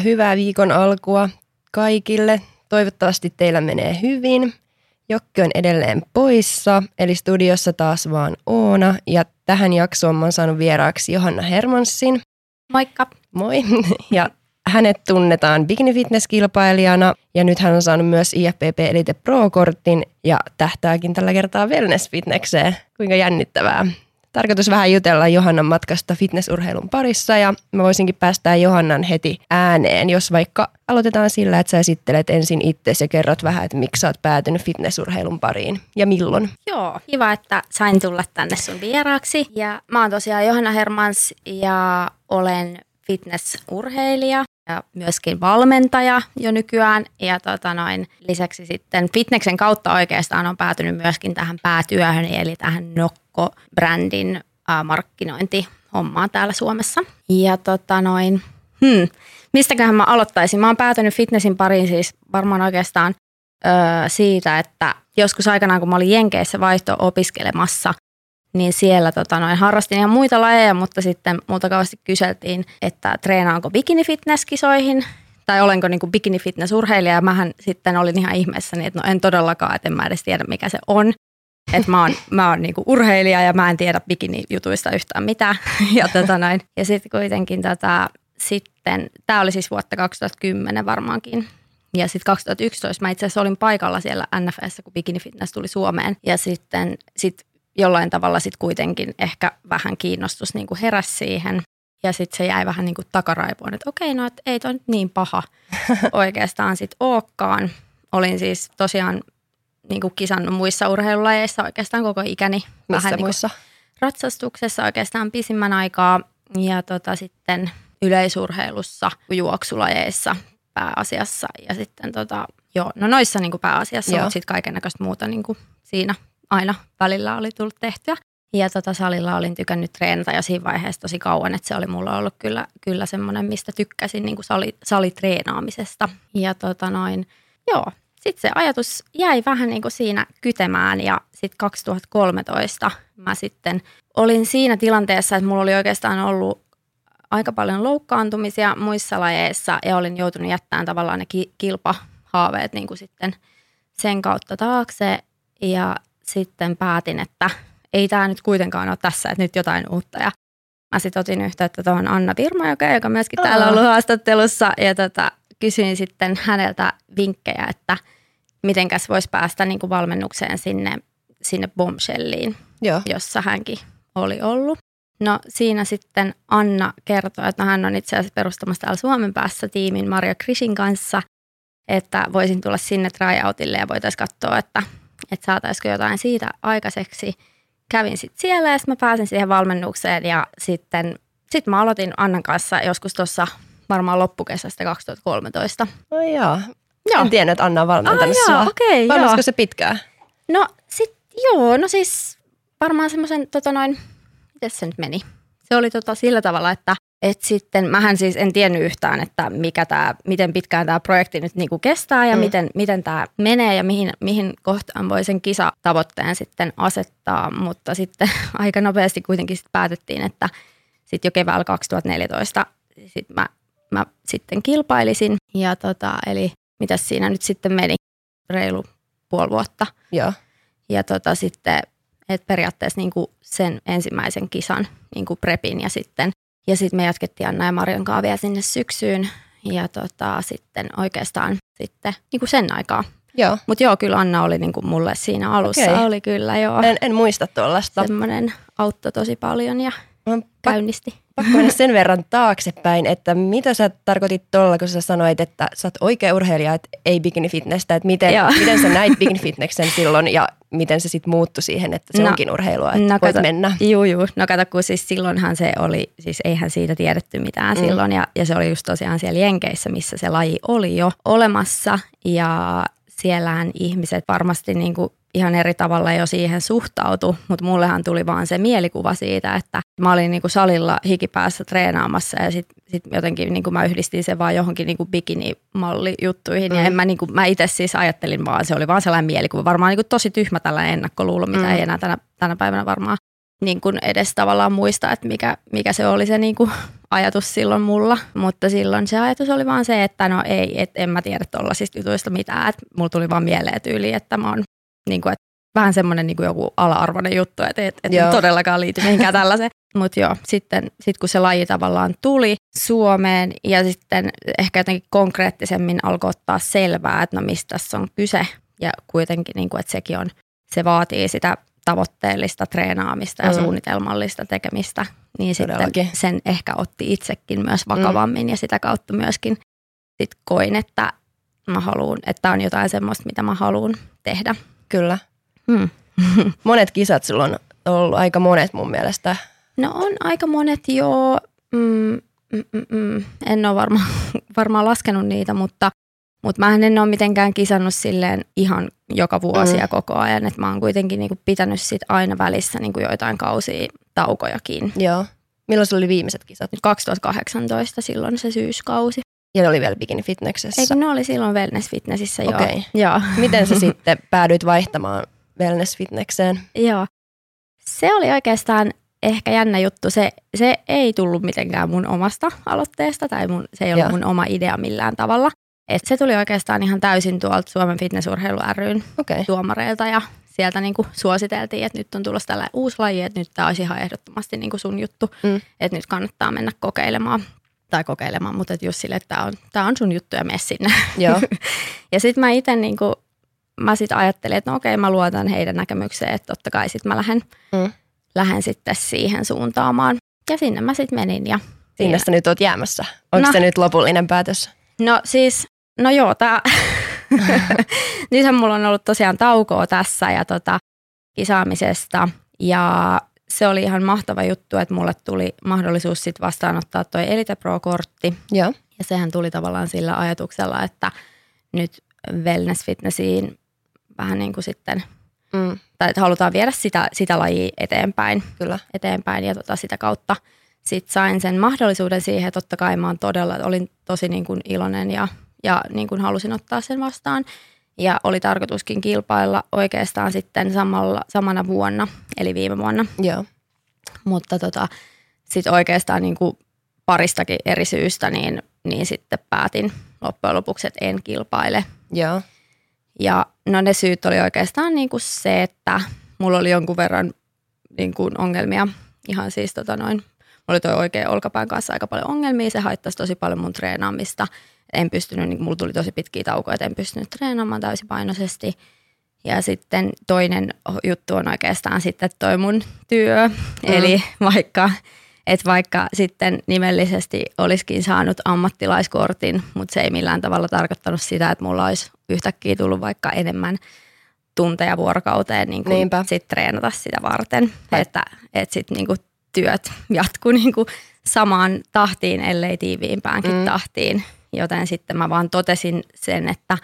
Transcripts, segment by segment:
Ja hyvää viikon alkua kaikille. Toivottavasti teillä menee hyvin. Jokki on edelleen poissa, eli studiossa taas vaan Oona. Ja tähän jaksoon mä oon saanut vieraaksi Johanna Hermanssin. Moikka. Moi. Ja hänet tunnetaan bikini fitness-kilpailijana ja nyt hän on saanut myös IFPP Elite Pro-kortin ja tähtääkin tällä kertaa wellness fitnesseen. Kuinka jännittävää tarkoitus vähän jutella Johannan matkasta fitnessurheilun parissa ja mä voisinkin päästää Johannan heti ääneen, jos vaikka aloitetaan sillä, että sä esittelet ensin itse ja kerrot vähän, että miksi sä oot päätynyt fitnessurheilun pariin ja milloin. Joo, kiva, että sain tulla tänne sun vieraaksi. Ja mä oon tosiaan Johanna Hermans ja olen fitnessurheilija ja myöskin valmentaja jo nykyään. Ja tota noin, lisäksi sitten fitneksen kautta oikeastaan on päätynyt myöskin tähän päätyöhön, eli tähän Nokko-brändin markkinointihommaan täällä Suomessa. Ja tota noin, hmm, mistäköhän mä aloittaisin? Mä oon päätynyt fitnessin pariin siis varmaan oikeastaan öö, siitä, että joskus aikanaan kun mä olin Jenkeissä vaihto-opiskelemassa, niin siellä tota, noin, harrastin ihan muita lajeja, mutta sitten multa kauheasti kyseltiin, että treenaanko bikini-fitness-kisoihin tai olenko niin kuin bikini-fitness-urheilija. Ja mähän sitten olin ihan ihmeessäni, että no en todellakaan, että en mä edes tiedä mikä se on. Että mä oon, mä oon niin kuin urheilija ja mä en tiedä bikini-jutuista yhtään mitään. Ja, tota noin. ja sitten kuitenkin tota, sitten, tämä oli siis vuotta 2010 varmaankin. Ja sitten 2011 mä itse asiassa olin paikalla siellä NFS, kun Bikini Fitness tuli Suomeen. Ja sitten sit jollain tavalla sitten kuitenkin ehkä vähän kiinnostus niin kuin heräsi siihen. Ja sitten se jäi vähän niin kuin takaraivoon, että okei, no et ei toi nyt niin paha oikeastaan sitten olekaan. Olin siis tosiaan niin kuin kisannut muissa urheilulajeissa oikeastaan koko ikäni. Missä vähän muissa? Niin ratsastuksessa oikeastaan pisimmän aikaa ja tota, sitten yleisurheilussa, juoksulajeissa pääasiassa ja sitten tota, joo, no noissa niin kuin pääasiassa, Joo. mutta sitten kaiken näköistä muuta niin kuin siinä aina välillä oli tullut tehtyä. Ja tota salilla olin tykännyt treenata jo siinä vaiheessa tosi kauan, että se oli mulla ollut kyllä, kyllä semmoinen, mistä tykkäsin niin kuin sali, salitreenaamisesta. Ja tota noin, joo, sitten se ajatus jäi vähän niin kuin siinä kytemään ja sitten 2013 mä sitten olin siinä tilanteessa, että mulla oli oikeastaan ollut aika paljon loukkaantumisia muissa lajeissa ja olin joutunut jättämään tavallaan ne ki- kilpahaaveet niin kuin sitten sen kautta taakse ja sitten päätin, että ei tämä nyt kuitenkaan ole tässä, että nyt jotain uutta ja mä sitten otin yhteyttä tuohon Anna Virmajoke, joka myöskin täällä on ollut haastattelussa ja tota, kysyin sitten häneltä vinkkejä, että mitenkäs voisi päästä niin kuin valmennukseen sinne, sinne bombshelliin, Joo. jossa hänkin oli ollut. No siinä sitten Anna kertoi, että hän on itse asiassa perustamassa täällä Suomen päässä tiimin Mario Krishin kanssa, että voisin tulla sinne tryoutille ja voitaisiin katsoa, että, että saataisiko jotain siitä aikaiseksi. Kävin sitten siellä ja sitten mä pääsin siihen valmennukseen ja sitten sit mä aloitin Annan kanssa joskus tuossa varmaan loppukesästä 2013. No joo. Joo. En tiennyt, että Anna on valmentanut Ah, sua. joo. Valmistiko se pitkään? No sit joo, no siis varmaan semmoisen tota noin, miten se nyt meni? Se oli tota sillä tavalla, että et sitten mähän siis en tiennyt yhtään, että mikä tää, miten pitkään tämä projekti nyt niinku kestää ja Mm. miten, miten tämä menee ja mihin, mihin kohtaan voi sen kisatavoitteen sitten asettaa. Mutta sitten aika nopeasti kuitenkin sit päätettiin, että sitten jo keväällä 2014 sit mä, mä sitten kilpailisin. Ja tota, eli mitäs siinä nyt sitten meni? Reilu puoli vuotta. Joo. Ja tota sitten, että periaatteessa niin kuin sen ensimmäisen kisan niin kuin prepin ja sitten, ja sitten me jatkettiin Anna ja Marion kanssa vielä sinne syksyyn. Ja tota, sitten oikeastaan sitten niin kuin sen aikaa. Joo. Mutta joo, kyllä Anna oli niin kuin mulle siinä alussa. Okei. Oli kyllä joo. En, en muista tuollaista. Semmoinen auttoi tosi paljon ja Pak- käynnisti. pakko mennä sen verran taaksepäin, että mitä sä tarkoitit tuolla, kun sä sanoit, että sä oot oikea urheilija, että ei bikini fitnessä, että miten, Joo. miten sä näit bikini fitnessen silloin ja miten se sitten muuttui siihen, että se No, onkin urheilua, että no voit kato- mennä. Juu, juu. No kato, kun siis silloinhan se oli, siis eihän siitä tiedetty mitään mm. silloin. Ja, ja se oli just tosiaan siellä Jenkeissä, missä se laji oli jo olemassa. Ja siellähän ihmiset varmasti niin kuin ihan eri tavalla jo siihen suhtautu, mutta mullehan tuli vaan se mielikuva siitä, että mä olin niin kuin salilla hikipäässä treenaamassa ja sitten sit jotenkin niin kuin mä yhdistin sen vaan johonkin niin kuin bikinimallijuttuihin mm. ja en mä, niin kuin, mä itse siis ajattelin vaan, se oli vaan sellainen mielikuva, varmaan niin kuin tosi tyhmä tällainen ennakkoluulo, mitä Mm. mm. ei enää tänä, tänä päivänä varmaan niin kuin edes tavallaan muista, että mikä, mikä se oli se niin kuin ajatus silloin mulla, mutta silloin se ajatus oli vaan se, että no ei, että en mä tiedä tuollaisista jutuista mitään, että mulla tuli vaan mieleen tyyli, että mä oon niin kuin, että vähän semmoinen niin kuin joku ala-arvoinen juttu, että et, et todellakaan liity mihinkään tällaiseen. Mutta joo, sitten sit kun se laji tavallaan tuli Suomeen ja sitten ehkä jotenkin konkreettisemmin alkoi ottaa selvää, että no mistä tässä on kyse ja kuitenkin, niin kuin, että sekin on, se vaatii sitä tavoitteellista treenaamista ja mm. suunnitelmallista tekemistä, niin Todellakin. sitten sen ehkä otti itsekin myös vakavammin mm. ja sitä kautta myöskin sit koin, että mä haluan, että on jotain semmoista, mitä mä haluan tehdä. Kyllä. Mm. monet kisat sulla on ollut aika monet mun mielestä. No on aika monet joo. Mm, mm, mm, mm. En ole varma, varmaan laskenut niitä, mutta, mutta mä en ole mitenkään kisannut silleen ihan joka vuosi mm. ja koko ajan. Että mä oon kuitenkin niinku pitänyt sit aina välissä niinku joitain kausia taukojakin. Joo. Milloin sulla oli viimeiset kisat? 2018 silloin se syyskausi. Ja ne oli vielä Bikini Fitnessessä? Eikö ne oli silloin Wellness Fitnessissä, joo. Okay. joo. Miten sä sitten päädyit vaihtamaan Wellness Fitnesseen? Joo. Se oli oikeastaan ehkä jännä juttu. Se, se ei tullut mitenkään mun omasta aloitteesta tai mun, se ei ollut Joo. mun oma idea millään tavalla. Et se tuli oikeastaan ihan täysin tuolta Suomen Fitnessurheilu ryn okay. tuomareilta ja sieltä niinku suositeltiin, että nyt on tulossa tällainen uusi laji, että nyt tämä olisi ihan ehdottomasti niinku sun juttu, mm. että nyt kannattaa mennä kokeilemaan tai kokeilemaan, mutta et just sille, että tämä on, tää on sun juttu ja mene sinne. Joo. ja sitten mä itse niinku, mä sitten ajattelin, että no okei, mä luotan heidän näkemykseen, että totta kai sitten mä lähden, mm. lähden sitten siihen suuntaamaan. Ja sinne mä sitten menin. Ja Sinne sä nyt oot jäämässä. Onko no, se nyt lopullinen päätös? No siis, no joo, tää, nythän mulla on ollut tosiaan taukoa tässä ja tota, kisaamisesta. Ja se oli ihan mahtava juttu, että mulle tuli mahdollisuus sit vastaanottaa toi Elite Pro-kortti. Ja. ja sehän tuli tavallaan sillä ajatuksella, että nyt wellness fitnessiin vähän niin kuin sitten, mm. tai että halutaan viedä sitä, sitä lajia eteenpäin. Kyllä. eteenpäin ja tota sitä kautta sitten sain sen mahdollisuuden siihen. Totta kai mä todella, olin tosi niin kuin iloinen ja, ja niin kuin halusin ottaa sen vastaan. Ja oli tarkoituskin kilpailla oikeastaan sitten samalla, samana vuonna, eli viime vuonna. Joo. Mutta tota, sitten oikeastaan niin kuin paristakin eri syystä, niin, niin sitten päätin loppujen lopuksi, että en kilpaile. Joo. Ja no ne syyt oli oikeastaan niin kuin se, että mulla oli jonkun verran niin kuin ongelmia. Ihan siis tota noin, mulla oli toi oikein olkapään kanssa aika paljon ongelmia. Se haittasi tosi paljon mun treenaamista. En pystynyt, niin mulla tuli tosi pitkiä taukoja, että en pystynyt treenaamaan täysipainoisesti. Ja sitten toinen juttu on oikeastaan sitten toi mun työ. Mm. Eli vaikka että vaikka sitten nimellisesti olisikin saanut ammattilaiskortin, mutta se ei millään tavalla tarkoittanut sitä, että mulla olisi yhtäkkiä tullut vaikka enemmän tunteja vuorokauteen niin kuin sit treenata sitä varten. Vai. Että, että sitten niin työt jatkuu niin kuin samaan tahtiin, ellei tiiviimpäänkin mm. tahtiin. Joten sitten mä vaan totesin sen, että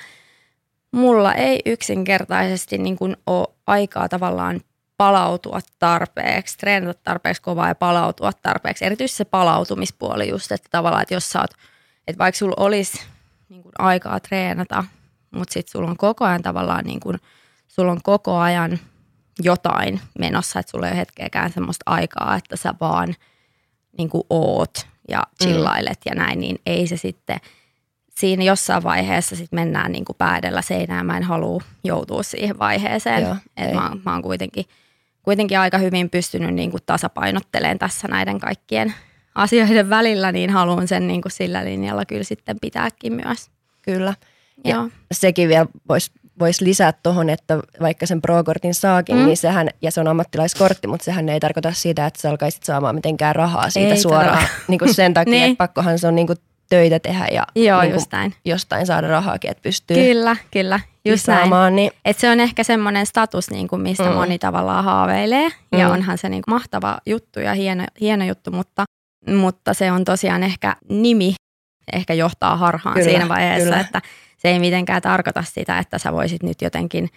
mulla ei yksinkertaisesti niin kuin ole aikaa tavallaan palautua tarpeeksi, treenata tarpeeksi kovaa ja palautua tarpeeksi. Erityisesti se palautumispuoli just, että tavallaan, että jos sä oot, että vaikka sulla olisi niin kuin aikaa treenata, mutta sitten sulla on koko ajan tavallaan niin kuin, sulla on koko ajan jotain menossa, että sulla ei ole hetkeäkään semmoista aikaa, että sä vaan niin kuin oot ja chillailet mm. ja näin, niin ei se sitten, siinä jossain vaiheessa sitten mennään niin kuin päädellä seinään. Mä en halua joutua siihen vaiheeseen. Joo, että mä, mä oon kuitenkin – kuitenkin aika hyvin pystynyt niin kuin tasapainottelemaan tässä näiden kaikkien asioiden välillä, niin haluan sen niin kuin sillä linjalla kyllä sitten pitääkin myös. Kyllä. Ja Joo. sekin vielä voisi vois lisää tuohon, että vaikka sen pro-kortin saakin, mm. niin sehän, ja se on ammattilaiskortti, mutta sehän ei tarkoita sitä, että sä alkaisit saamaan mitenkään rahaa siitä ei suoraan. Niin kuin sen takia, niin. että pakkohan se on niin kuin töitä tehdä ja Joo, niin just näin. jostain saada rahaakin, että pystyy Kyllä, kyllä. Just näin. Niin. Et se on ehkä semmoinen status, niin kuin mistä mm. moni tavallaan haaveilee. Mm. Ja onhan se niin kuin mahtava juttu ja hieno, hieno juttu, mutta, mutta se on tosiaan ehkä nimi, ehkä johtaa harhaan kyllä, siinä vaiheessa, kyllä. että se ei mitenkään tarkoita sitä, että sä voisit nyt jotenkin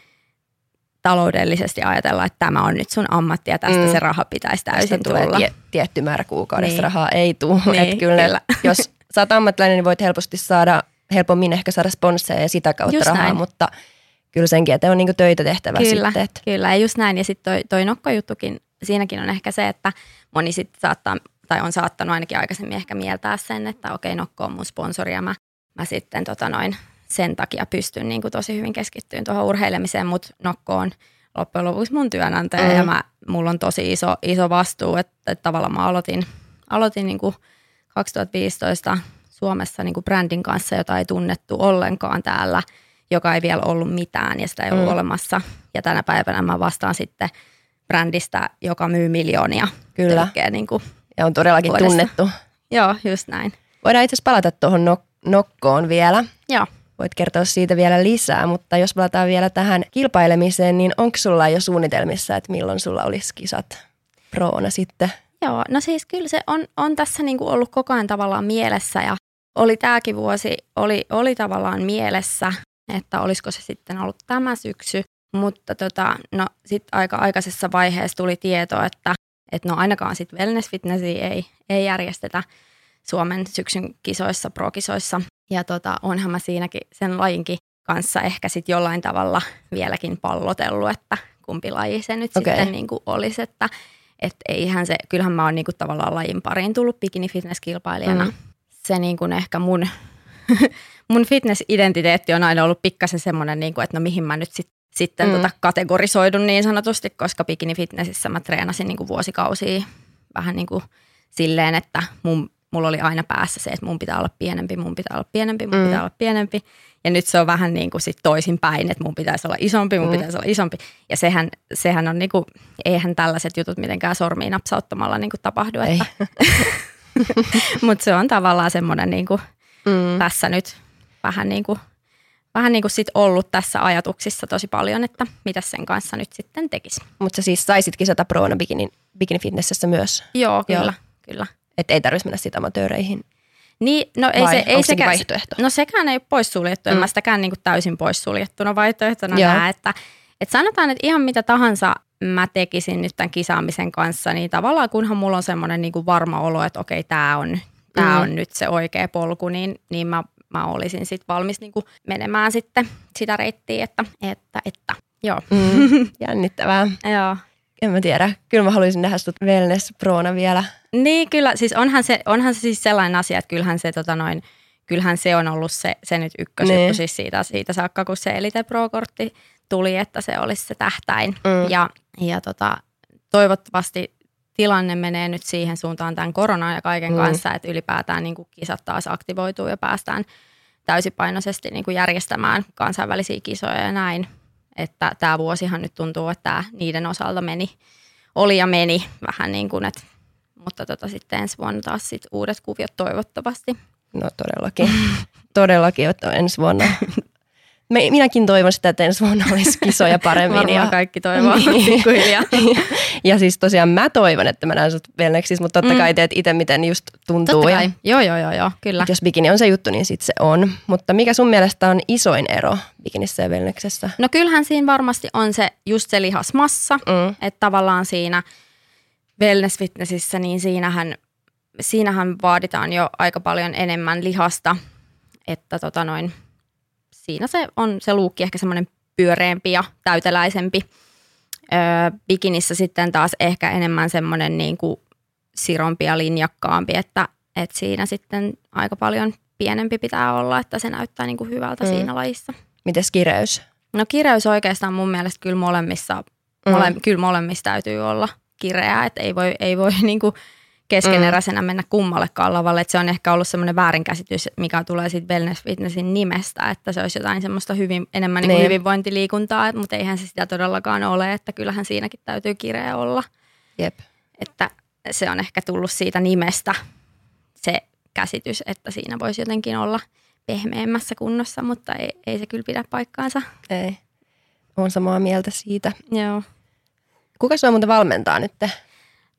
taloudellisesti ajatella, että tämä on nyt sun ammatti ja tästä mm. se raha pitäisi täysin tulla. Tulee tie, tietty määrä kuukaudessa niin. rahaa ei tule. Niin, kyllä, kyllä. jos sä oot ammattilainen, niin voit helposti saada helpommin ehkä saada sponsseja ja sitä kautta just rahaa, näin. mutta kyllä senkin, että on niinku töitä tehtävä kyllä, sitten. Että. Kyllä, ja just näin. Ja sitten toi, toi nokkojuttukin, siinäkin on ehkä se, että moni sitten saattaa tai on saattanut ainakin aikaisemmin ehkä mieltää sen, että okei, Nokko on mun sponsori ja mä, mä sitten tota noin, sen takia pystyn niin kuin tosi hyvin keskittyyn tuohon urheilemiseen, mutta Nokko on loppujen lopuksi mun työnantaja mm. ja mä, mulla on tosi iso, iso vastuu, että, että tavallaan mä aloitin, aloitin niin kuin 2015 Suomessa niin kuin brändin kanssa, jota ei tunnettu ollenkaan täällä, joka ei vielä ollut mitään ja sitä ei ollut mm. olemassa. Ja tänä päivänä mä vastaan sitten brändistä, joka myy miljoonia. Kyllä. niin kuin ja on todellakin vuodessa. tunnettu. Joo, just näin. Voidaan itse asiassa palata tuohon nok- nokkoon vielä. Joo. Voit kertoa siitä vielä lisää, mutta jos palataan vielä tähän kilpailemiseen, niin onko sulla jo suunnitelmissa, että milloin sulla olisi kisat proona sitten? Joo, no siis kyllä se on, on tässä niinku ollut koko ajan tavallaan mielessä ja oli tämäkin vuosi, oli, oli tavallaan mielessä, että olisiko se sitten ollut tämä syksy, mutta tota, no sitten aika aikaisessa vaiheessa tuli tieto, että että no ainakaan sitten wellness ei, ei järjestetä Suomen syksyn kisoissa, pro-kisoissa. Ja tota, onhan mä siinäkin sen lajinkin kanssa ehkä sitten jollain tavalla vieläkin pallotellut, että kumpi laji se nyt okay. sitten niin kuin olisi, että et eihän se, kyllähän mä oon niin kuin tavallaan lajin pariin tullut bikini fitness kilpailijana. Mm. Se niin kuin ehkä mun, mun fitness-identiteetti on aina ollut pikkasen semmoinen, niin kuin, että no mihin mä nyt sitten sitten mm. tota kategorisoidun niin sanotusti, koska bikini fitnessissä mä treenasin niin kuin vuosikausia vähän niin kuin silleen, että mun, mulla oli aina päässä se, että mun pitää olla pienempi, mun pitää olla pienempi, mun mm. pitää olla pienempi. Ja nyt se on vähän niin kuin sit toisinpäin, että mun pitäisi olla isompi, mun mm. pitäisi olla isompi. Ja sehän, sehän on niin kuin, eihän tällaiset jutut mitenkään sormiin napsauttamalla niin kuin tapahdu. Mutta se on tavallaan semmoinen niin kuin mm. tässä nyt vähän niin kuin vähän niin kuin sit ollut tässä ajatuksissa tosi paljon, että mitä sen kanssa nyt sitten tekisi. Mutta sä siis saisit kisata proona bikini, bikini fitnessissä myös? Joo, kyllä, Joo. kyllä. Että ei tarvitsisi mennä sitten amatööreihin? Niin, no ei Vai se, ei sekään, vaihtoehto? No sekään ei ole poissuljettu, mm. en mä sitäkään niin kuin täysin poissuljettuna vaihtoehtona Joo. näe, että, että sanotaan, että ihan mitä tahansa mä tekisin nyt tämän kisaamisen kanssa, niin tavallaan kunhan mulla on semmoinen niin varma olo, että okei, tämä on, tää mm. on nyt se oikea polku, niin, niin mä mä olisin sitten valmis niin kuin menemään sitten sitä reittiä, että, että, että joo. Mm, jännittävää. joo. En mä tiedä. Kyllä mä haluaisin nähdä sut wellness proona vielä. Niin, kyllä. Siis onhan se, onhan se siis sellainen asia, että kyllähän se, tota noin, kyllähän se on ollut se, se nyt ykkösjuttu niin. siis siitä, siitä saakka, kun se Elite Pro-kortti tuli, että se olisi se tähtäin. Mm. Ja, ja tota, toivottavasti tilanne menee nyt siihen suuntaan tämän koronan ja kaiken mm. kanssa, että ylipäätään niin kuin kisat taas aktivoituu ja päästään täysipainoisesti niin kuin järjestämään kansainvälisiä kisoja ja näin. Että tämä vuosihan nyt tuntuu, että tämä niiden osalta meni, oli ja meni vähän niin kuin, että, mutta tota sitten ensi vuonna taas sit uudet kuviot toivottavasti. No todellakin. todellakin, että ensi vuonna minäkin toivon sitä, että ensi vuonna olisi kisoja paremmin. Varmaan ja, kaikki toivoo niin. ja siis tosiaan mä toivon, että mä näen sut Velneksissä, mutta totta mm. kai teet itse, miten just tuntuu. Totta kai. Ja, joo, joo, joo, joo, kyllä. Jos bikini on se juttu, niin sit se on. Mutta mikä sun mielestä on isoin ero bikinissä ja Velneksessä? No kyllähän siinä varmasti on se just se lihasmassa, mm. että tavallaan siinä wellness fitnessissä, niin siinähän, siinähän vaaditaan jo aika paljon enemmän lihasta, että tota noin – siinä se on se luukki ehkä semmoinen pyöreämpi ja täyteläisempi. Öö, bikinissä sitten taas ehkä enemmän semmoinen niin kuin sirompi ja linjakkaampi, että, että siinä sitten aika paljon pienempi pitää olla, että se näyttää niin kuin hyvältä mm. siinä lajissa. Mites kireys? No kireys oikeastaan mun mielestä kyllä molemmissa, mm. mole, kyllä molemmissa täytyy olla kireää, että ei voi, ei voi niin kuin keskeneräisenä mennä kummallekaan lavalle. Että se on ehkä ollut semmoinen väärinkäsitys, mikä tulee sitten wellness fitnessin nimestä, että se olisi jotain semmoista hyvin, enemmän niin. Niin hyvinvointiliikuntaa, mutta eihän se sitä todellakaan ole, että kyllähän siinäkin täytyy kireä olla. Jep. Että se on ehkä tullut siitä nimestä se käsitys, että siinä voisi jotenkin olla pehmeämmässä kunnossa, mutta ei, ei se kyllä pidä paikkaansa. Ei. Olen samaa mieltä siitä. Joo. Kuka sinua muuten valmentaa nyt?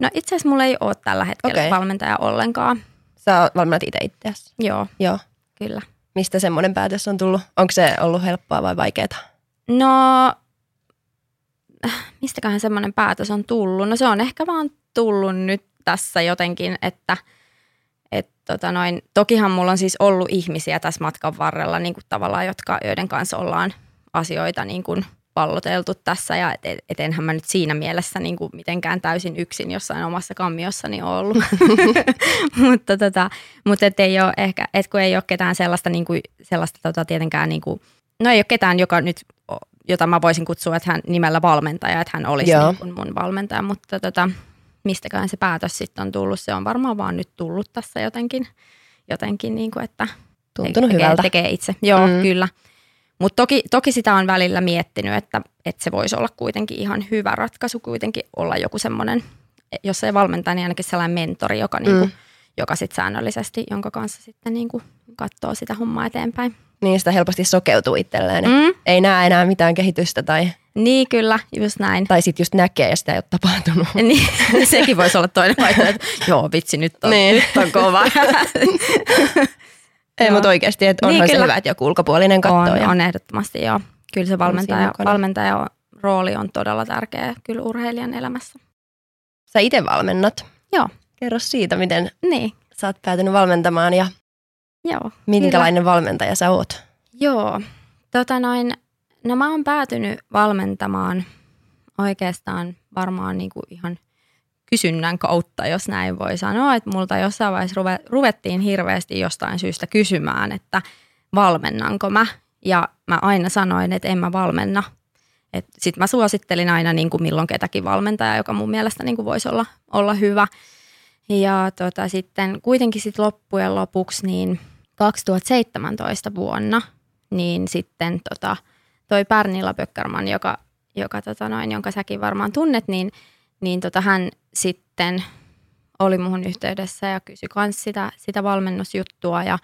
No itse asiassa mulla ei ole tällä hetkellä okay. valmentaja ollenkaan. Sä valmennat itse itseäsi? Joo. Joo. Kyllä. Mistä semmoinen päätös on tullut? Onko se ollut helppoa vai vaikeaa? No, mistäköhän semmoinen päätös on tullut? No se on ehkä vaan tullut nyt tässä jotenkin, että et tota noin, tokihan mulla on siis ollut ihmisiä tässä matkan varrella niin kuin tavallaan, jotka, joiden kanssa ollaan asioita niin kuin palloteltu tässä ja et, et enhän mä nyt siinä mielessä niin kuin mitenkään täysin yksin jossain omassa kammiossani ollut. mutta tota, mutta et ei ole ehkä, et kun ei ole ketään sellaista, niin kuin, sellaista tota tietenkään, niin kuin, no ei ole ketään, joka nyt, jota mä voisin kutsua, että hän nimellä valmentaja, että hän olisi niin kuin mun valmentaja, mutta tota, mistäkään se päätös sitten on tullut, se on varmaan vaan nyt tullut tässä jotenkin, jotenkin niin kuin, että Tuntunut tekee, hyvältä. tekee itse. Joo, mm. kyllä. Mutta toki, toki sitä on välillä miettinyt, että, että se voisi olla kuitenkin ihan hyvä ratkaisu kuitenkin olla joku semmoinen, jos ei valmentaja, niin ainakin sellainen mentori, joka, mm. niinku, joka sit säännöllisesti, jonka kanssa sitten niinku katsoo sitä hommaa eteenpäin. Niin sitä helposti sokeutuu itselleen. Mm. Ei näe enää mitään kehitystä tai, Niin kyllä, just näin. tai sitten just näkee ja sitä ei ole tapahtunut. Niin, sekin voisi olla toinen vaihtoehto, että joo vitsi nyt on, Niin. nyt on kova. Ei, mutta oikeasti, että onhan Niin, se kyllä. hyvä, että joku ulkopuolinen katsoo. on, ja, on ehdottomasti joo. Kyllä se valmentaja, valmentaja rooli on todella tärkeä kyllä urheilijan elämässä. Sä itse valmennat. Joo. Kerro siitä, miten Niin, sä oot päätynyt valmentamaan ja joo. minkälainen valmentaja sä oot. Joo, tota noin, no mä oon päätynyt valmentamaan oikeastaan varmaan niinku ihan kysynnän kautta, jos näin voi sanoa. Että multa jossain vaiheessa ruve, ruvettiin hirveästi jostain syystä kysymään, että valmennanko mä. Ja mä aina sanoin, että en mä valmenna. Sitten mä suosittelin aina niin kuin milloin ketäkin valmentaja, joka mun mielestä niin kuin voisi olla, olla hyvä. Ja tota, sitten kuitenkin sit loppujen lopuksi niin 2017 vuonna, niin sitten tota, toi Pärnilla Böckerman, joka, joka tota noin, jonka säkin varmaan tunnet, niin, niin tota, hän sitten oli muhun yhteydessä ja kysyi myös sitä, sitä valmennusjuttua ja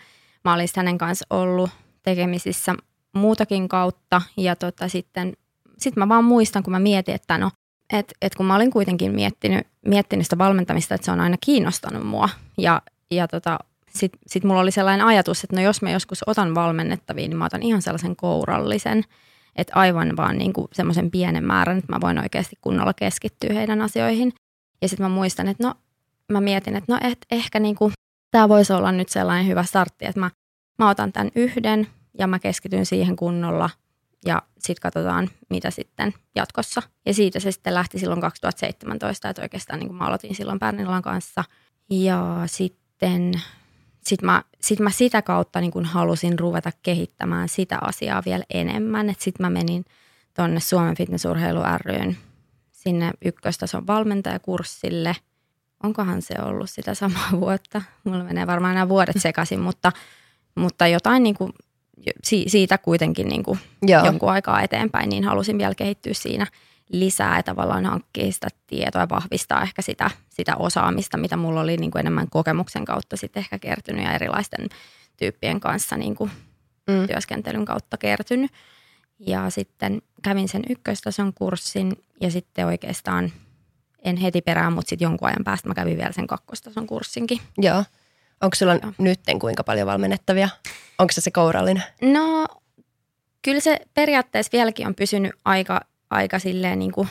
mä olin hänen kanssa ollut tekemisissä muutakin kautta ja tota, sitten sit mä vaan muistan, kun mä mietin, että no, et, et kun mä olin kuitenkin miettinyt, miettinyt sitä valmentamista, että se on aina kiinnostanut mua ja, ja tota, sitten sit mulla oli sellainen ajatus, että no jos mä joskus otan valmennettaviin, niin mä otan ihan sellaisen kourallisen, että aivan vaan niin kuin semmoisen pienen määrän, että mä voin oikeasti kunnolla keskittyä heidän asioihin. Ja sitten mä muistan, että no mä mietin, että no et ehkä niin kuin, tämä voisi olla nyt sellainen hyvä startti, että mä, mä otan tämän yhden ja mä keskityn siihen kunnolla ja sitten katsotaan, mitä sitten jatkossa. Ja siitä se sitten lähti silloin 2017, että oikeastaan niin mä aloitin silloin Pärnilan kanssa. Ja sitten sit mä, sit mä sitä kautta niin kun halusin ruveta kehittämään sitä asiaa vielä enemmän. Sitten mä menin tuonne Suomen fitnessurheilu ryyn sinne ykköstason valmentajakurssille. Onkohan se ollut sitä samaa vuotta? Mulla menee varmaan nämä vuodet sekaisin, mutta, mutta jotain niin kuin, siitä kuitenkin niin kuin Joo. jonkun aikaa eteenpäin, niin halusin vielä kehittyä siinä lisää ja tavallaan hankkia sitä tietoa ja vahvistaa ehkä sitä, sitä osaamista, mitä mulla oli niin kuin enemmän kokemuksen kautta sitten ehkä kertynyt ja erilaisten tyyppien kanssa niin kuin Mm. työskentelyn kautta kertynyt. Ja sitten kävin sen ykköstason kurssin ja sitten oikeastaan en heti perään, mutta sitten jonkun ajan päästä mä kävin vielä sen kakkostason kurssinkin. Joo. Onko sulla Joo. nytten kuinka paljon valmennettavia? Onko se se kourallinen? No kyllä se periaatteessa vieläkin on pysynyt aika, aika silleen niin kuin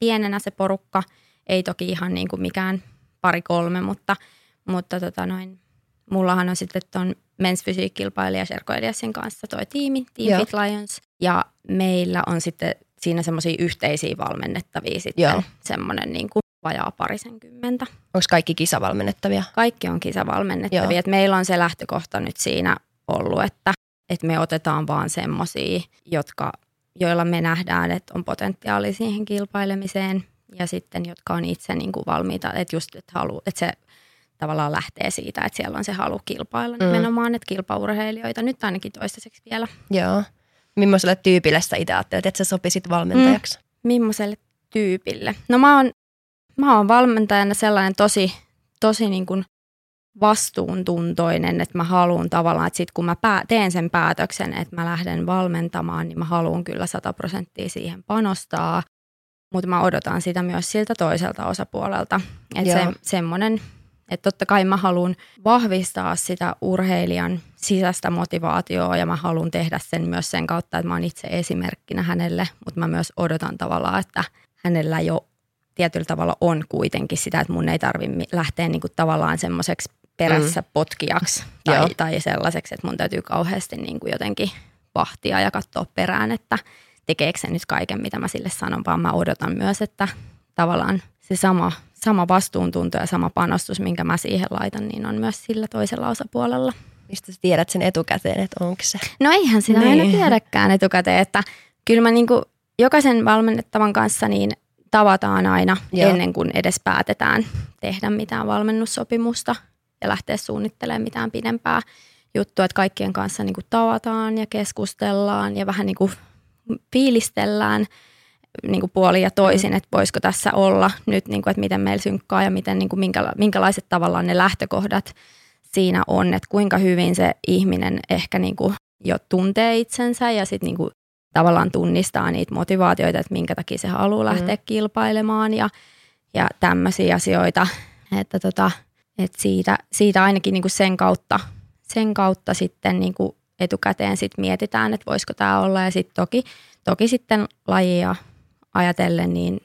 pienenä se porukka. Ei toki ihan niin kuin mikään pari kolme, mutta, mutta tota noin, mullahan on sitten tuon Men's Physique-kilpailija Sherko Eliassin kanssa toi tiimi, Team Joo. Fit Lions. Ja meillä on sitten siinä semmoisia yhteisiä valmennettavia Joo. sitten semmoinen niin kuin vajaa parisenkymmentä. Onko kaikki kisavalmennettavia? Kaikki on kisavalmennettavia. Joo. Et meillä on se lähtökohta nyt siinä ollut, että, että me otetaan vaan semmoisia, jotka, joilla me nähdään, että on potentiaali siihen kilpailemiseen ja sitten jotka on itse niin kuin valmiita, että just, että, halu, että se tavallaan lähtee siitä, että siellä on se halu kilpailla Mm. mm. nimenomaan, että kilpaurheilijoita nyt ainakin toistaiseksi vielä. Joo. Millaiselle tyypille sä itse ajattelet, että sä sopisit valmentajaksi? Millaiselle tyypille? No mä oon, mä oon valmentajana sellainen tosi, tosi niin kuin vastuuntuntoinen, että mä haluan tavallaan, että sit kun mä pää, teen sen päätöksen, että mä lähden valmentamaan, niin mä haluan kyllä 100 prosenttia siihen panostaa, mutta mä odotan sitä myös siltä toiselta osapuolelta. Että se, semmoinen, että totta kai mä haluan vahvistaa sitä urheilijan sisäistä motivaatioa ja mä haluan tehdä sen myös sen kautta, että mä oon itse esimerkkinä hänelle, mutta mä myös odotan tavallaan, että hänellä jo tietyllä tavalla on kuitenkin sitä, että mun ei tarvitse lähteä niin kuin tavallaan semmoiseksi perässä potkijaksi Joo. tai, tai sellaiseksi, että mun täytyy kauheasti niin kuin jotenkin vahtia ja katsoa perään, että tekeekö se nyt kaiken, mitä mä sille sanon, vaan mä odotan myös, että tavallaan se sama, sama vastuuntunto ja sama panostus, minkä mä siihen laitan, niin on myös sillä toisella osapuolella. Mistä sä tiedät sen etukäteen, että onko se? No eihän sitä Niin. aina tiedäkään etukäteen, että kyllä mä niinku jokaisen valmennettavan kanssa niin tavataan aina. Joo. ennen kuin edes päätetään tehdä mitään valmennussopimusta ja lähteä suunnittelemaan mitään pidempää juttua, että kaikkien kanssa niinku tavataan ja keskustellaan ja vähän niinku fiilistellään niinku puolin ja toisin, että voisiko tässä olla nyt, niinku, että miten meillä synkkaa ja miten, niinku, minkäla- minkälaiset tavallaan ne lähtökohdat siinä on, että kuinka hyvin se ihminen ehkä niinku jo tuntee itsensä ja sitten niinku tavallaan tunnistaa niitä motivaatioita, että minkä takia se haluaa lähteä mm. kilpailemaan ja, ja tämmöisiä asioita. Että tota, et siitä, siitä ainakin niinku sen, kautta, sen kautta sitten niinku etukäteen sit mietitään, että voisiko tämä olla. Ja sitten toki, toki sitten lajia ajatellen, niin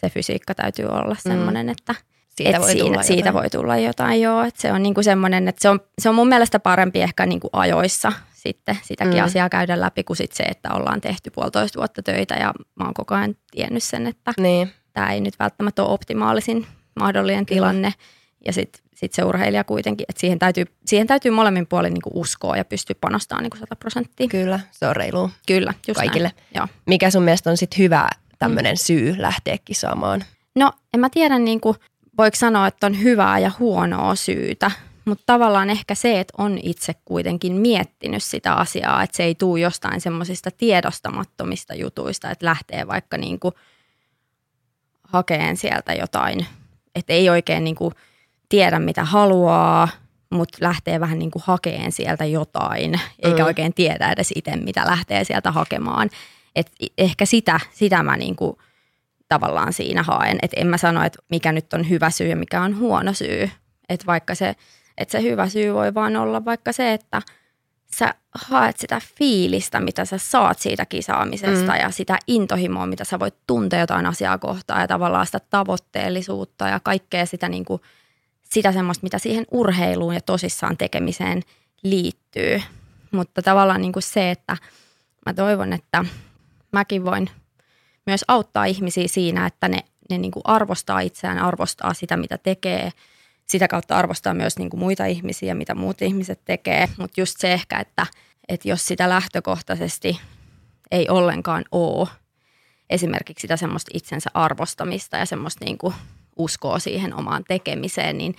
se fysiikka täytyy olla semmoinen, että Siitä et voi tulla siinä, siitä jotain. voi tulla jotain, joo. Et se on niinku semmoinen, että se on, se on mun mielestä parempi ehkä niinku ajoissa sitten sitäkin Mm. mm. asiaa käydä läpi kuin sit se, että ollaan tehty puolitoista vuotta töitä ja mä oon koko ajan tiennyt sen, että Niin, tämä ei nyt välttämättä ole optimaalisin mahdollinen tilanne. Ja sitten sit se urheilija kuitenkin, että siihen täytyy, siihen täytyy molemmin puolin niinku uskoa ja pystyä panostamaan niinku 100 prosenttia. kyllä, se on reilu. Kyllä, just Kaikille. Näin. Joo. Mikä sun mielestä on sit hyvä tämmöinen syy lähteä kisaamaan? No en mä tiedä, niin kuin, voiko sanoa, että on hyvää ja huonoa syytä, mutta tavallaan ehkä se, että on itse kuitenkin miettinyt sitä asiaa, että se ei tule jostain semmoisista tiedostamattomista jutuista, että lähtee vaikka niin kuin hakeen sieltä jotain, että ei oikein niin kuin tiedä mitä haluaa, mutta lähtee vähän niin kuin hakeen sieltä jotain, eikä Mm. oikein tiedä edes itse, mitä lähtee sieltä hakemaan. Et ehkä sitä, sitä mä niin kuin tavallaan siinä haen. Että en mä sano, että mikä nyt on hyvä syy ja mikä on huono syy. Että vaikka se, että se hyvä syy voi vaan olla vaikka se, että sä haet sitä fiilistä, mitä sä saat siitä kisaamisesta mm. ja sitä intohimoa, mitä sä voit tuntea jotain asiaa kohtaan ja tavallaan sitä tavoitteellisuutta ja kaikkea sitä, niin kuin, sitä semmoista, mitä siihen urheiluun ja tosissaan tekemiseen liittyy. Mutta tavallaan niin kuin se, että mä toivon, että mäkin voin myös auttaa ihmisiä siinä, että ne, ne niin kuin arvostaa itseään, arvostaa sitä, mitä tekee. Sitä kautta arvostaa myös niin kuin muita ihmisiä, mitä muut ihmiset tekee. Mutta just se ehkä, että, että jos sitä lähtökohtaisesti ei ollenkaan ole esimerkiksi sitä semmoista itsensä arvostamista ja semmoista niin kuin uskoa siihen omaan tekemiseen, niin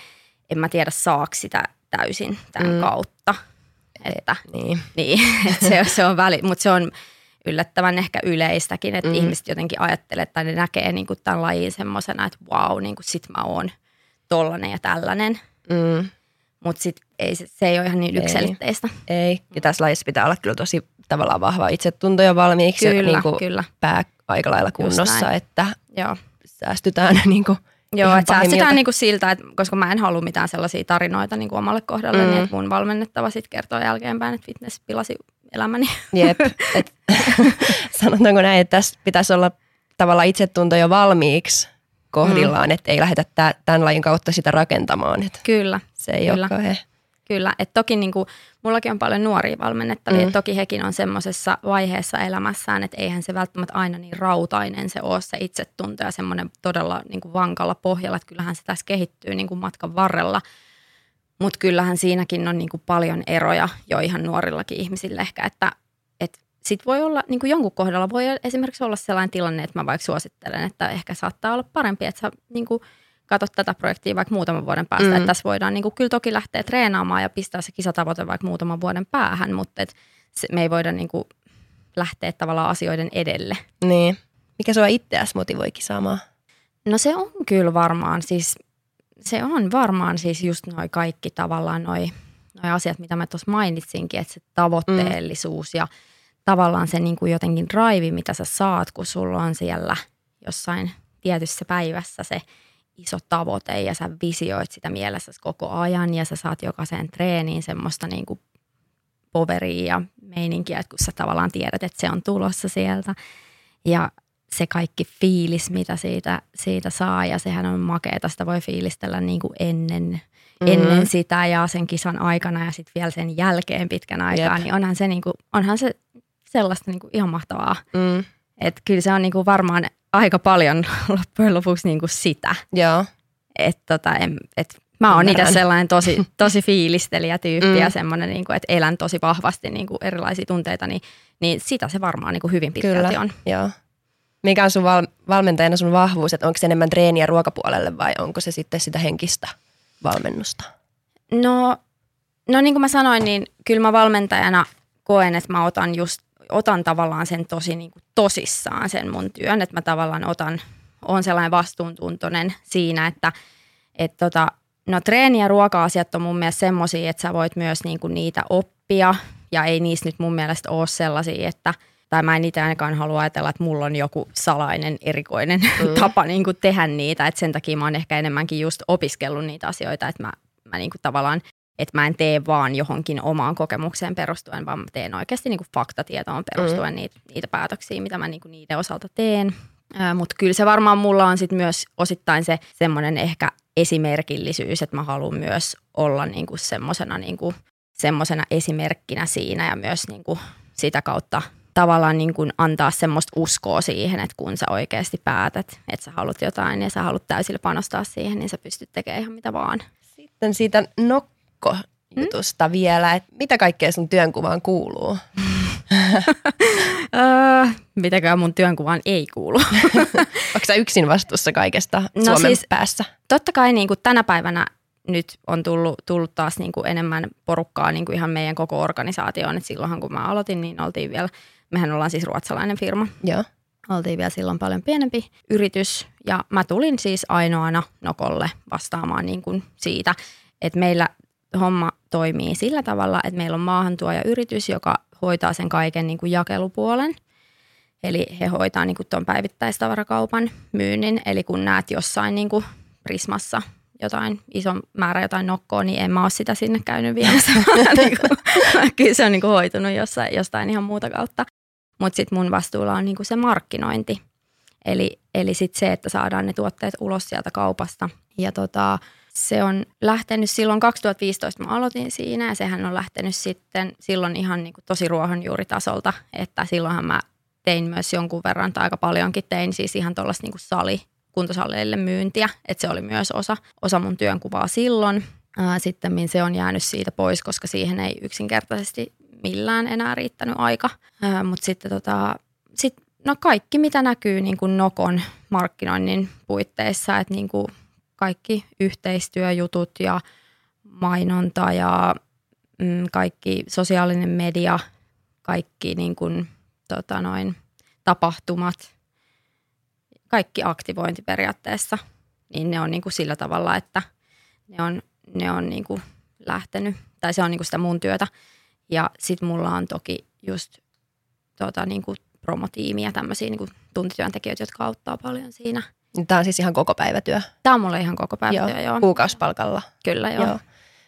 en mä tiedä saako sitä täysin tämän Mm. kautta. Että, Niin. niin, että se, se on väli, mutta se on yllättävän ehkä yleistäkin, että Mm. ihmiset jotenkin ajattelee, tai ne näkee niin kuin tämän lajin semmoisena, että vau, niin kuin sit mä oon tollanen ja tällainen. Mm, Mutta sit ei, se, se ei ole ihan niin Ei. ykselitteistä. ei. Ja tässä lajissa pitää olla kyllä tosi tavallaan vahva itsetunto jo valmiiksi. ja Kyllä, niin kuin kyllä. pää aika lailla kunnossa, että Joo, säästytään niin kuin Joo että säästetään niinku siltä, että koska mä en halua mitään sellaisia tarinoita niinku omalle kohdalle, Mm. mm. niin että mun valmennettava sitten kertoo jälkeenpäin, että fitness pilasi elämäni. Jep. Et, sanotaanko näin, että tässä pitäisi olla tavallaan itsetunto jo valmiiksi kohdillaan, mm. että ei lähdetä tä- tämän lajin kautta sitä rakentamaan. Että Kyllä, se ei Kyllä. ole kauhean. Kyllä, että toki niin kuin, mullakin on paljon nuoria valmennettavia, Mm. toki hekin on semmoisessa vaiheessa elämässään, että eihän se välttämättä aina niin rautainen se ole se itsetunto ja semmoinen todella niin kuin vankalla pohjalla, että kyllähän se tässä kehittyy niin kuin matkan varrella. Mutta kyllähän siinäkin on niin kuin paljon eroja jo ihan nuorillakin ihmisillä ehkä, että, että sit voi olla, niin kuin jonkun kohdalla voi esimerkiksi olla sellainen tilanne, että mä vaikka suosittelen, että ehkä saattaa olla parempi, että sä niin kuin katsot tätä projektia vaikka muutaman vuoden päästä. Mm. Mm. Että tässä voidaan niin kuin, kyllä toki lähteä treenaamaan ja pistää se kisatavoite vaikka muutaman vuoden päähän, mutta et se, me ei voida niin kuin, lähteä tavallaan asioiden edelle. Niin. Mikä sua itseäsi motivoi kisaamaan? No se on kyllä varmaan siis, se on varmaan siis just noi kaikki tavallaan noi, noi asiat, mitä mä tuossa mainitsinkin, että se tavoitteellisuus mm. ja tavallaan se niin kuin jotenkin drive, mitä sä saat, kun sulla on siellä jossain tietyssä päivässä se iso tavoite ja sä visioit sitä mielessä koko ajan ja sä saat jokaiseen treeniin semmoista niin kuin poveria ja meininkiä, että kun sä tavallaan tiedät, että se on tulossa sieltä. Ja se kaikki fiilis, mitä siitä, siitä saa ja sehän on makeeta, sitä voi fiilistellä niin kuin ennen, mm. ennen sitä ja sen kisan aikana ja sitten vielä sen jälkeen pitkän aikaa, Jep. niin onhan se, niin kuin, onhan se sellaista niin kuin ihan mahtavaa. Mm. Et kyllä se on niinku varmaan aika paljon loppujen lopuksi niinku sitä. Joo. Et tota, en, et mä oon itse sellainen tosi, tosi fiilistelijä tyyppi Mm. ja semmoinen, niinku, että elän tosi vahvasti niinku erilaisia tunteita, niin, niin sitä se varmaan niinku hyvin pitkälti Kyllä. on. Joo. Mikä on sun val- valmentajana sun vahvuus, että onko se enemmän treeniä ruokapuolelle vai onko se sitten sitä henkistä valmennusta? No, no niin kuin mä sanoin, niin kyllä mä valmentajana koen, että mä otan just, otan tavallaan sen tosi niin kuin tosissaan sen mun työn, että mä tavallaan otan, on sellainen vastuuntuntoinen siinä, että et tota, no treeni- ja ruoka-asiat on mun mielestä semmoisia, että sä voit myös niin kuin niitä oppia ja ei niistä nyt mun mielestä ole sellaisia, että tai mä en itse ainakaan halua ajatella, että mulla on joku salainen, erikoinen mm. tapa niin kuin tehdä niitä. Et sen takia mä oon ehkä enemmänkin just opiskellut niitä asioita, että mä, mä niin kuin tavallaan, että mä en tee vaan johonkin omaan kokemukseen perustuen, vaan mä teen oikeasti niin kuin faktatietoon perustuen mm. niitä, niitä päätöksiä, mitä mä niin kuin niiden osalta teen. Mutta kyllä se varmaan mulla on sit myös osittain se semmoinen ehkä esimerkillisyys, että mä haluan myös olla niinku semmoisena niinku, semmosena esimerkkinä siinä ja myös niinku sitä kautta tavallaan niinku antaa semmoista uskoa siihen, että kun sä oikeasti päätät, että sä haluat jotain ja sä haluat täysillä panostaa siihen, niin sä pystyt tekemään ihan mitä vaan. Sitten siitä nokko-jutusta vielä, että mitä kaikkea sun työnkuvaan kuuluu? Öö, mitäkään mun työnkuvaan ei kuulu. Onko sä yksin vastuussa kaikesta No Suomen siis- päässä? totta kai niin kuin tänä päivänä nyt on tullut, tullut taas niin kuin enemmän porukkaa niin kuin ihan meidän koko organisaatioon. Et silloinhan kun mä aloitin, niin oltiin vielä, mehän ollaan siis ruotsalainen firma, Joo. oltiin vielä silloin paljon pienempi yritys ja mä tulin siis ainoana Nokolle vastaamaan niin kuin siitä, että meillä homma toimii sillä tavalla, että meillä on maahantuoja yritys, joka hoitaa sen kaiken niin kuin jakelupuolen. Eli he hoitaa niin kuin tuon päivittäistavarakaupan myynnin. Eli kun näet jossain niin kuin Prismassa jotain, iso määrä jotain nokkoa, niin en mä ole sitä sinne käynyt viemässä. niin kuin, kyllä se on niin kuin hoitunut jossain, jostain ihan muuta kautta. Mutta sitten mun vastuulla on niin kuin se markkinointi. Eli, eli sitten se, että saadaan ne tuotteet ulos sieltä kaupasta. Ja tota, se on lähtenyt silloin 2015, mä aloitin siinä ja sehän on lähtenyt sitten silloin ihan niin kuin tosi ruohonjuuritasolta, että silloinhan mä tein myös jonkun verran tai aika paljonkin tein siis ihan tuollaista niin sali, kuntosaleille myyntiä, että se oli myös osa, osa mun työnkuvaa silloin. Sitten se on jäänyt siitä pois, koska siihen ei yksinkertaisesti millään enää riittänyt aika. Mutta sitten tota, sit, no kaikki, mitä näkyy niin kuin Nokon markkinoinnin puitteissa, että niin kuin kaikki yhteistyöjutut ja mainonta ja mm, kaikki sosiaalinen media, kaikki niin kuin, tota noin, tapahtumat, kaikki aktivointi periaatteessa, niin ne on niin kuin sillä tavalla, että ne on, ne on niin kuin lähtenyt, tai se on niin kuin sitä mun työtä. Ja sitten mulla on toki just tota, niin kuin promotiimiä, tämmöisiä niin kuin tuntityöntekijöitä, jotka auttaa paljon siinä. Tämä on siis ihan koko päivätyö. Tämä on mulle ihan koko päivä joo. joo. Kuukausipalkalla. Kyllä joo. Joo.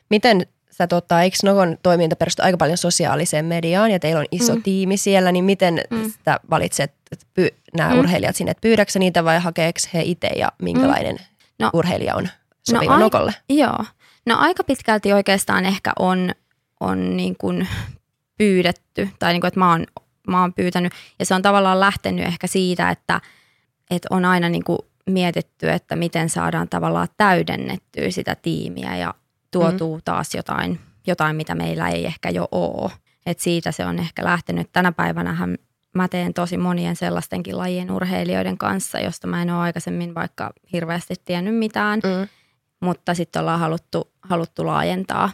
Miten sä tota, eikö Nokon toiminta perustu aika paljon sosiaaliseen mediaan ja teillä on iso Mm. tiimi siellä, niin miten Mm. sitä valitset py, nämä Mm. urheilijat sinne, että pyydäksä niitä vai hakeeko he itse ja minkälainen No- urheilija on sopiva ai- Nokolle? Joo. No aika pitkälti oikeastaan ehkä on, on niin kuin pyydetty, tai niin kuin, että mä oon, mä oon pyytänyt, ja se on tavallaan lähtenyt ehkä siitä, että, että on aina niin kuin mietitty, että miten saadaan tavallaan täydennettyä sitä tiimiä ja tuotuu mm. taas jotain, jotain, mitä meillä ei ehkä jo ole. Et siitä se on ehkä lähtenyt. Tänä päivänähän mä teen tosi monien sellaistenkin lajien urheilijoiden kanssa, josta mä en ole aikaisemmin vaikka hirveästi tiennyt mitään Mm. mutta sitten ollaan haluttu, haluttu laajentaa.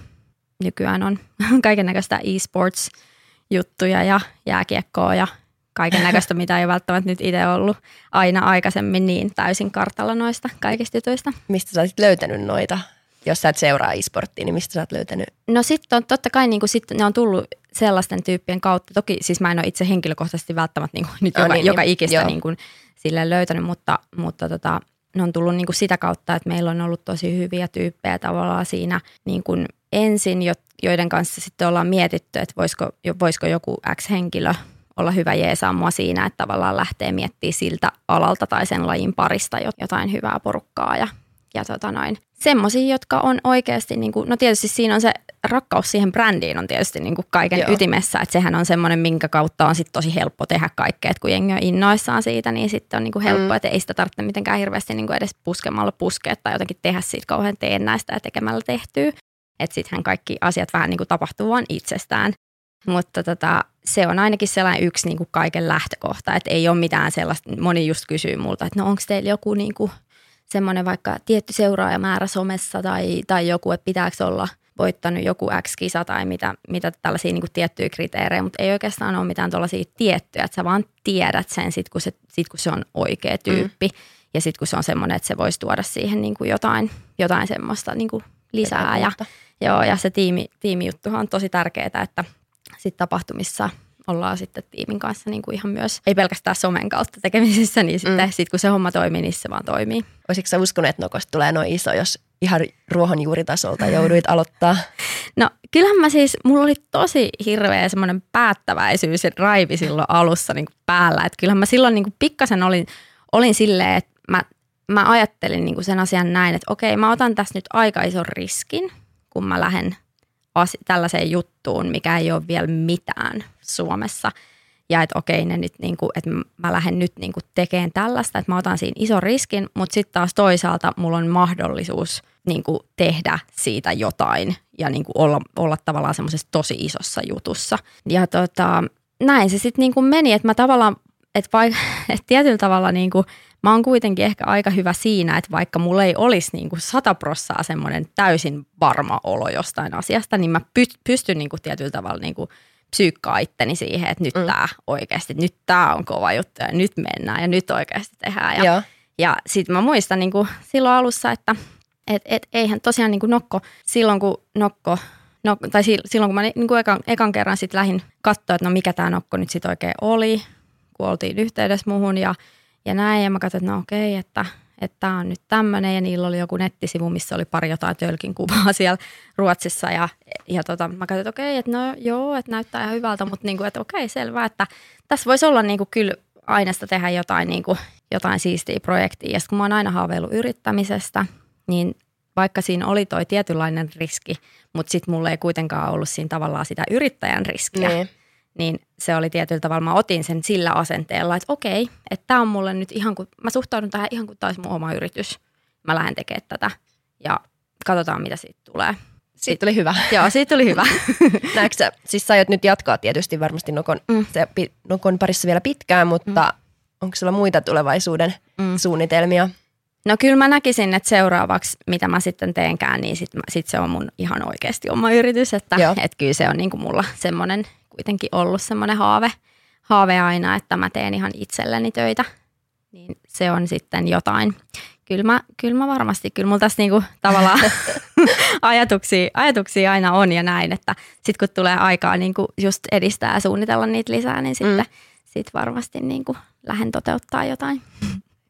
Nykyään on kaiken näköistä e-sports-juttuja ja jääkiekkoa ja kaiken näköistä, mitä ei välttämättä nyt itse ollut aina aikaisemmin niin täysin kartalla noista kaikista jutuista. Mistä sä oot löytänyt noita? Jos sä et seuraa e-sporttia, niin mistä sä oot löytänyt? No sitten on totta kai niin sit ne on tullut sellaisten tyyppien kautta. Toki siis mä en ole itse henkilökohtaisesti välttämättä niin nyt Oh, joka, niin, joka niin. ikistä Joo. niin kuin sille löytänyt, mutta, mutta tota, ne on tullut niin kuin sitä kautta, että meillä on ollut tosi hyviä tyyppejä tavallaan siinä niin kuin ensin, jo- joiden kanssa sitten ollaan mietitty, että voisiko, voisiko joku X-henkilö olla hyvä jeesaa mua siinä, että tavallaan lähtee miettimään siltä alalta tai sen lajin parista jo- jotain hyvää porukkaa ja, ja tota noin, semmoisia, jotka on oikeasti, niin kuin, no tietysti siinä on se rakkaus siihen brändiin on tietysti niin kuin kaiken Joo. ytimessä, että sehän on semmoinen, minkä kautta on sit tosi helppo tehdä kaikkea, että kun jengi on innoissaan siitä, niin sitten on niin kuin helppo, mm. että ei sitä tarvitse mitenkään hirveästi niin kuin edes puskemalla puskea tai jotenkin tehdä siitä kauhean teennäistä ja tekemällä tehtyä. Että sittenhän kaikki asiat vähän niin kuin tapahtuu vaan itsestään. Mutta tota, se on ainakin sellainen yksi niin kuin kaiken lähtökohta, että ei ole mitään sellaista, moni just kysyy multa, että no onko teillä joku niin kuin semmoinen vaikka tietty seuraajamäärä somessa tai, tai joku, että pitääkö olla voittanut joku X-kisa tai mitä, mitä tällaisia niin kuin tiettyjä kriteerejä, mutta ei oikeastaan ole mitään tuollaisia tiettyjä, että sä vaan tiedät sen sit kun se, sit, kun se on oikea tyyppi mm. ja sitten kun se on semmoinen, että se voisi tuoda siihen niin kuin jotain, jotain semmoista niin kuin lisää ja, joo, ja se tiimi, tiimijuttuhan on tosi tärkeää, että sit tapahtumissa ollaan sitten tiimin kanssa niin kuin ihan myös, ei pelkästään somen kautta tekemisissä, niin sitten mm. sit kun se homma toimii, niin se vaan toimii. Olisitko sä uskonut, että Nokosta tulee noin iso, jos ihan ruohonjuuritasolta jouduit aloittaa? No kyllähän mä siis, mulla oli tosi hirveä semmoinen päättäväisyys ja raivi silloin alussa niin kuin päällä. Että kyllähän mä silloin niin kuin pikkasen olin, olin silleen, että mä, mä ajattelin niin kuin sen asian näin, että okei mä otan tässä nyt aika ison riskin, kun mä lähden as- tällaiseen juttuun, mikä ei ole vielä mitään Suomessa. Ja että okei, ne nyt niinku, että mä lähden nyt niinku tekemään tällaista, että mä otan siinä ison riskin, mutta sitten taas toisaalta mulla on mahdollisuus niinku tehdä siitä jotain ja niinku olla, olla tavallaan semmoisessa tosi isossa jutussa. Ja tota, näin se sitten niinku meni, että mä tavallaan, että vaikka, et tietyllä tavalla niinku, mä oon kuitenkin ehkä aika hyvä siinä, että vaikka mulla ei olisi niin kuin sata prossaa semmoinen täysin varma olo jostain asiasta, niin mä pystyn niin kuin tietyllä tavalla niin kuin psyykkaa itteni siihen, että nyt mm. tämä oikeasti, nyt tämä on kova juttu ja nyt mennään ja nyt oikeasti tehdään. Ja, ja sitten mä muistan niin kuin silloin alussa, että et, et, eihän tosiaan niin kuin Nokko, silloin kun Nokko No, tai silloin kun mä niin kuin ekan, ekan kerran sitten lähdin katsoa, että no mikä tämä nokko nyt sitten oikein oli, kun oltiin yhteydessä muhun ja ja näin. Ja mä katsoin, että no okei, että että tämä on nyt tämmöinen ja niillä oli joku nettisivu, missä oli pari jotain tölkin kuvaa siellä Ruotsissa ja, ja tota, mä katsoin, että okei, että no joo, että näyttää ihan hyvältä, mutta niin kuin, että okei, selvä, että tässä voisi olla niin kuin kyllä aineesta tehdä jotain, niin kuin, jotain siistiä projektia. Ja kun mä oon aina haaveillut yrittämisestä, niin vaikka siinä oli toi tietynlainen riski, mutta sitten mulla ei kuitenkaan ollut siinä tavallaan sitä yrittäjän riskiä. Niin niin se oli tietyllä tavalla, mä otin sen sillä asenteella, että okei, että tämä on mulle nyt ihan kuin, mä suhtaudun tähän ihan kuin tämä olisi mun oma yritys. Mä lähden tekemään tätä ja katsotaan, mitä siitä tulee. Siitä tuli hyvä. Joo, siitä tuli hyvä. Näetkö sä, siis sä nyt jatkaa tietysti varmasti Nokon, mm. se, Nokon parissa vielä pitkään, mutta mm. onko sulla muita tulevaisuuden mm. suunnitelmia? No kyllä mä näkisin, että seuraavaksi, mitä mä sitten teenkään, niin sitten sit se on mun ihan oikeasti oma yritys. Että, että kyllä se on niin kuin mulla semmoinen kuitenkin ollut semmoinen haave, haave aina, että mä teen ihan itselleni töitä. Niin se on sitten jotain. Kyllä mä, kyllä mä varmasti, kyllä mulla tässä niinku tavallaan ajatuksia, ajatuksia aina on ja näin, että sitten kun tulee aikaa niinku just edistää ja suunnitella niitä lisää, niin sitten mm. sit varmasti niinku lähden toteuttaa jotain.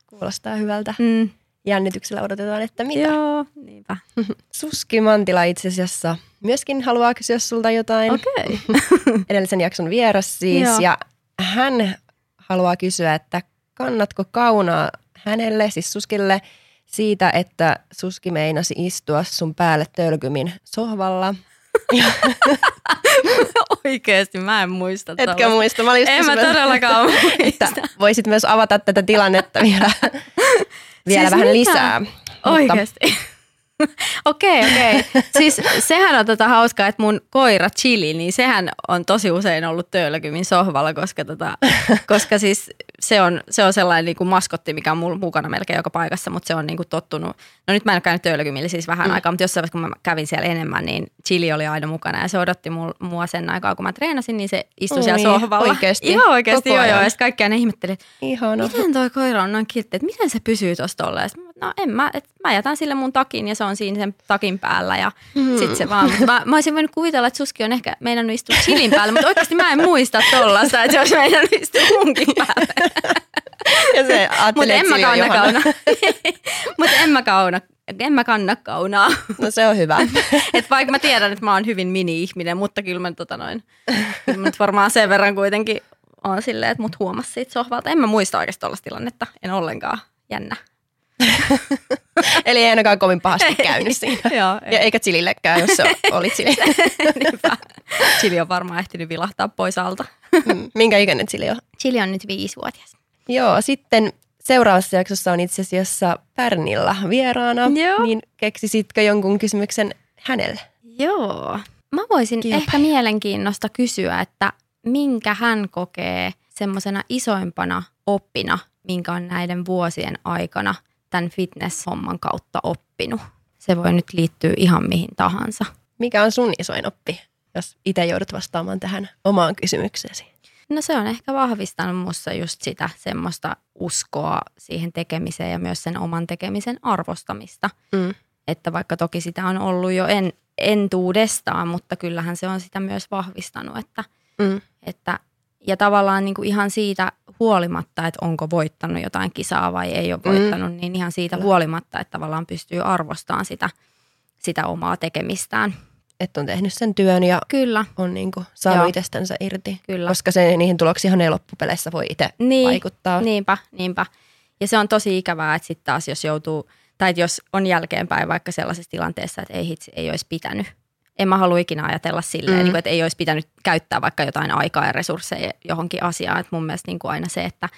Kuulostaa hyvältä. Mm jännityksellä odotetaan, että mitä. Joo, niinpä. Suski Mantila itse asiassa myöskin haluaa kysyä sulta jotain. Okei. Okay. Edellisen jakson vieras siis. Joo. Ja hän haluaa kysyä, että kannatko kaunaa hänelle, siis Suskille, siitä, että Suski meinasi istua sun päälle tölkymin sohvalla. Oikeesti, mä en muista. Etkö tollaista. muista? Mä en mä todellakaan muista. voisit myös avata tätä tilannetta vielä vielä siis vähän mitä? lisää. Oikeasti. Okei, okei. Siis sehän on tota hauskaa, että mun koira Chili, niin sehän on tosi usein ollut töölökymin sohvalla, koska, tota, koska siis se on, se on sellainen niin kuin maskotti, mikä on mulla mukana melkein joka paikassa, mutta se on niin kuin tottunut. No nyt mä en ole käynyt töölökymillä siis vähän mm. aikaa, mutta jossain vaiheessa kun mä kävin siellä enemmän, niin Chili oli aina mukana ja se odotti mua sen aikaa, kun mä treenasin, niin se istui Ui, siellä sohvalla. Oikeasti? Ihan oikeasti, joo joo. Ja sitten kaikki aina ihmetteli, että miten toi koira on noin kiltti, että miten se pysyy tuossa tolleen. No en mä, että mä jätän sille mun takin ja se on siinä sen takin päällä ja mm. sitten se vaan. Mä, mä olisin voinut kuvitella, että Suski on ehkä meinannut istua chilin päällä, mutta oikeasti mä en muista tollasta, että se olisi meinannut istua munkin päälle. Ja se Mutta en mä kanna kauna. Mutta en mä kauna. En mä kanna kaunaa. No se on hyvä. Et vaikka mä tiedän, että mä oon hyvin mini-ihminen, mutta kyllä mä, tota noin, kyllä mä nyt varmaan sen verran kuitenkin on silleen, että mut huomasi siitä sohvalta. En mä muista oikeasti tuollaista tilannetta. En ollenkaan. Jännä. Eli ei ainakaan kovin pahasti käynyt siinä. Joo, Ja eikä Chilillekään, jos se oli Chili. Chili on varmaan ehtinyt vilahtaa pois alta. Mm, Minkä ikäinen Chili on? Chili on nyt viisivuotias. Joo, sitten seuraavassa jaksossa on itse asiassa Pärnilla vieraana. Joo. Niin keksisitkö jonkun kysymyksen hänelle? Joo. Mä voisin Kilpailu. ehkä mielenkiinnosta kysyä, että minkä hän kokee semmoisena isoimpana oppina, minkä on näiden vuosien aikana tämän fitness-homman kautta oppinut. Se voi nyt liittyä ihan mihin tahansa. Mikä on sun isoin oppi, jos itse joudut vastaamaan tähän omaan kysymykseesi? No se on ehkä vahvistanut mussa just sitä semmoista uskoa siihen tekemiseen ja myös sen oman tekemisen arvostamista. Mm. Että vaikka toki sitä on ollut jo en, entuudestaan, mutta kyllähän se on sitä myös vahvistanut, että, Mm. että ja tavallaan niin kuin ihan siitä huolimatta, että onko voittanut jotain kisaa vai ei ole voittanut, mm. niin ihan siitä huolimatta, että tavallaan pystyy arvostamaan sitä, sitä omaa tekemistään. Että on tehnyt sen työn ja Kyllä, on niinku saanut Joo. itsestänsä irti. kyllä. Koska se, niihin tuloksiin ei loppupeleissä voi itse Niin, vaikuttaa. Niinpä, niinpä. Ja se on tosi ikävää, että sitten taas jos joutuu, tai jos on jälkeenpäin vaikka sellaisessa tilanteessa, että ei hitsi, ei olisi pitänyt. En mä halua ikinä ajatella silleen, Mm. niin kuin, että ei olisi pitänyt käyttää vaikka jotain aikaa ja resursseja johonkin asiaan. Että mun mielestä niin kuin aina se, että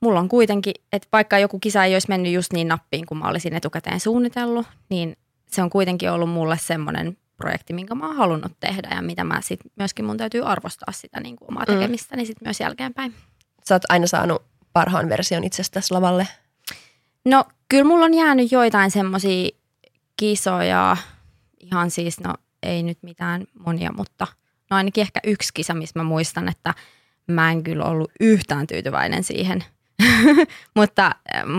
mulla on kuitenkin, että vaikka joku kisa ei olisi mennyt just niin nappiin, kuin mä olisin etukäteen suunnitellut, niin se on kuitenkin ollut mulle semmoinen projekti, minkä mä oon halunnut tehdä ja mitä mä sit myöskin mun täytyy arvostaa sitä niin kuin omaa Mm. tekemistäni sit myös jälkeenpäin. Sä oot aina saanut parhaan version itsestäsi lavalle. No kyllä mulla on jäänyt joitain semmoisia kisoja, ihan siis no ei nyt mitään monia, mutta no ainakin ehkä yksi kisa, missä mä muistan, että mä en kyllä ollut yhtään tyytyväinen siihen. mutta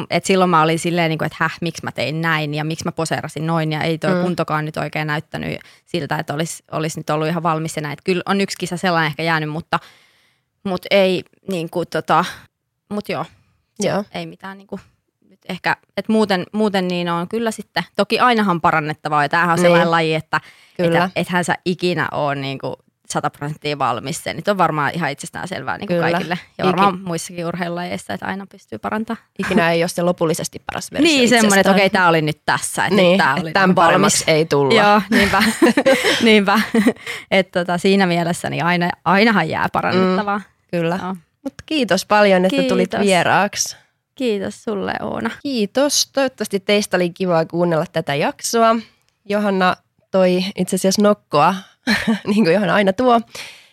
et silloin mä olin silleen, niin kuin, että häh, miksi mä tein näin ja miksi mä poseerasin noin ja ei toi Mm. kuntokaan nyt oikein näyttänyt siltä, että olisi, olisi nyt ollut ihan valmis ja näin. Et kyllä on yksi kisa sellainen ehkä jäänyt, mutta, mutta ei niin kuin tota, mutta joo, Joo. ei mitään niin kuin, ehkä, että muuten, muuten niin on kyllä sitten, toki ainahan parannettavaa ja tämähän on Niin. sellainen laji, että Kyllä. että ethän sä ikinä ole niin kuin 100 prosenttia valmis. Se nyt on varmaan ihan itsestään selvää niin kuin Kyllä. kaikille ja varmaan muissakin urheilulajeissa, että aina pystyy parantamaan. Ikinä ei ole se lopullisesti paras versio Niin, semmoinen, että okei, tämä oli nyt tässä, että niin, nyt tämä oli tämän niin valmis. paremmaksi ei tulla. Joo, niinpä. niinpä. että tota, siinä mielessä niin aina, ainahan jää parannettavaa. Mm. Kyllä. Joo. Mutta kiitos paljon, että tulit Kiitos. vieraaksi. Kiitos sulle Oona. Kiitos. Toivottavasti teistä oli kiva kuunnella tätä jaksoa. Johanna toi itse asiassa nokkoa, niin kuin Johanna aina tuo.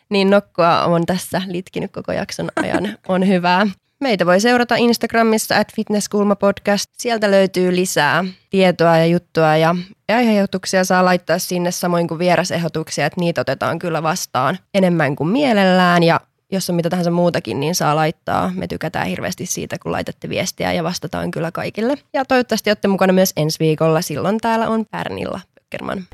Niin nokkoa on tässä litkinyt koko jakson ajan. On hyvää. Meitä voi seurata Instagramissa at fitnesskulma-podcast. Sieltä löytyy lisää tietoa ja juttua ja aiheehdotuksia saa laittaa sinne samoin kuin vierasehdotuksia, että niitä otetaan kyllä vastaan enemmän kuin mielellään ja jos on mitä tahansa muutakin, niin saa laittaa. Me tykätään hirveästi siitä, kun laitatte viestiä ja vastataan kyllä kaikille. Ja toivottavasti olette mukana myös ensi viikolla. Silloin täällä on Pärnilla Pöckerman.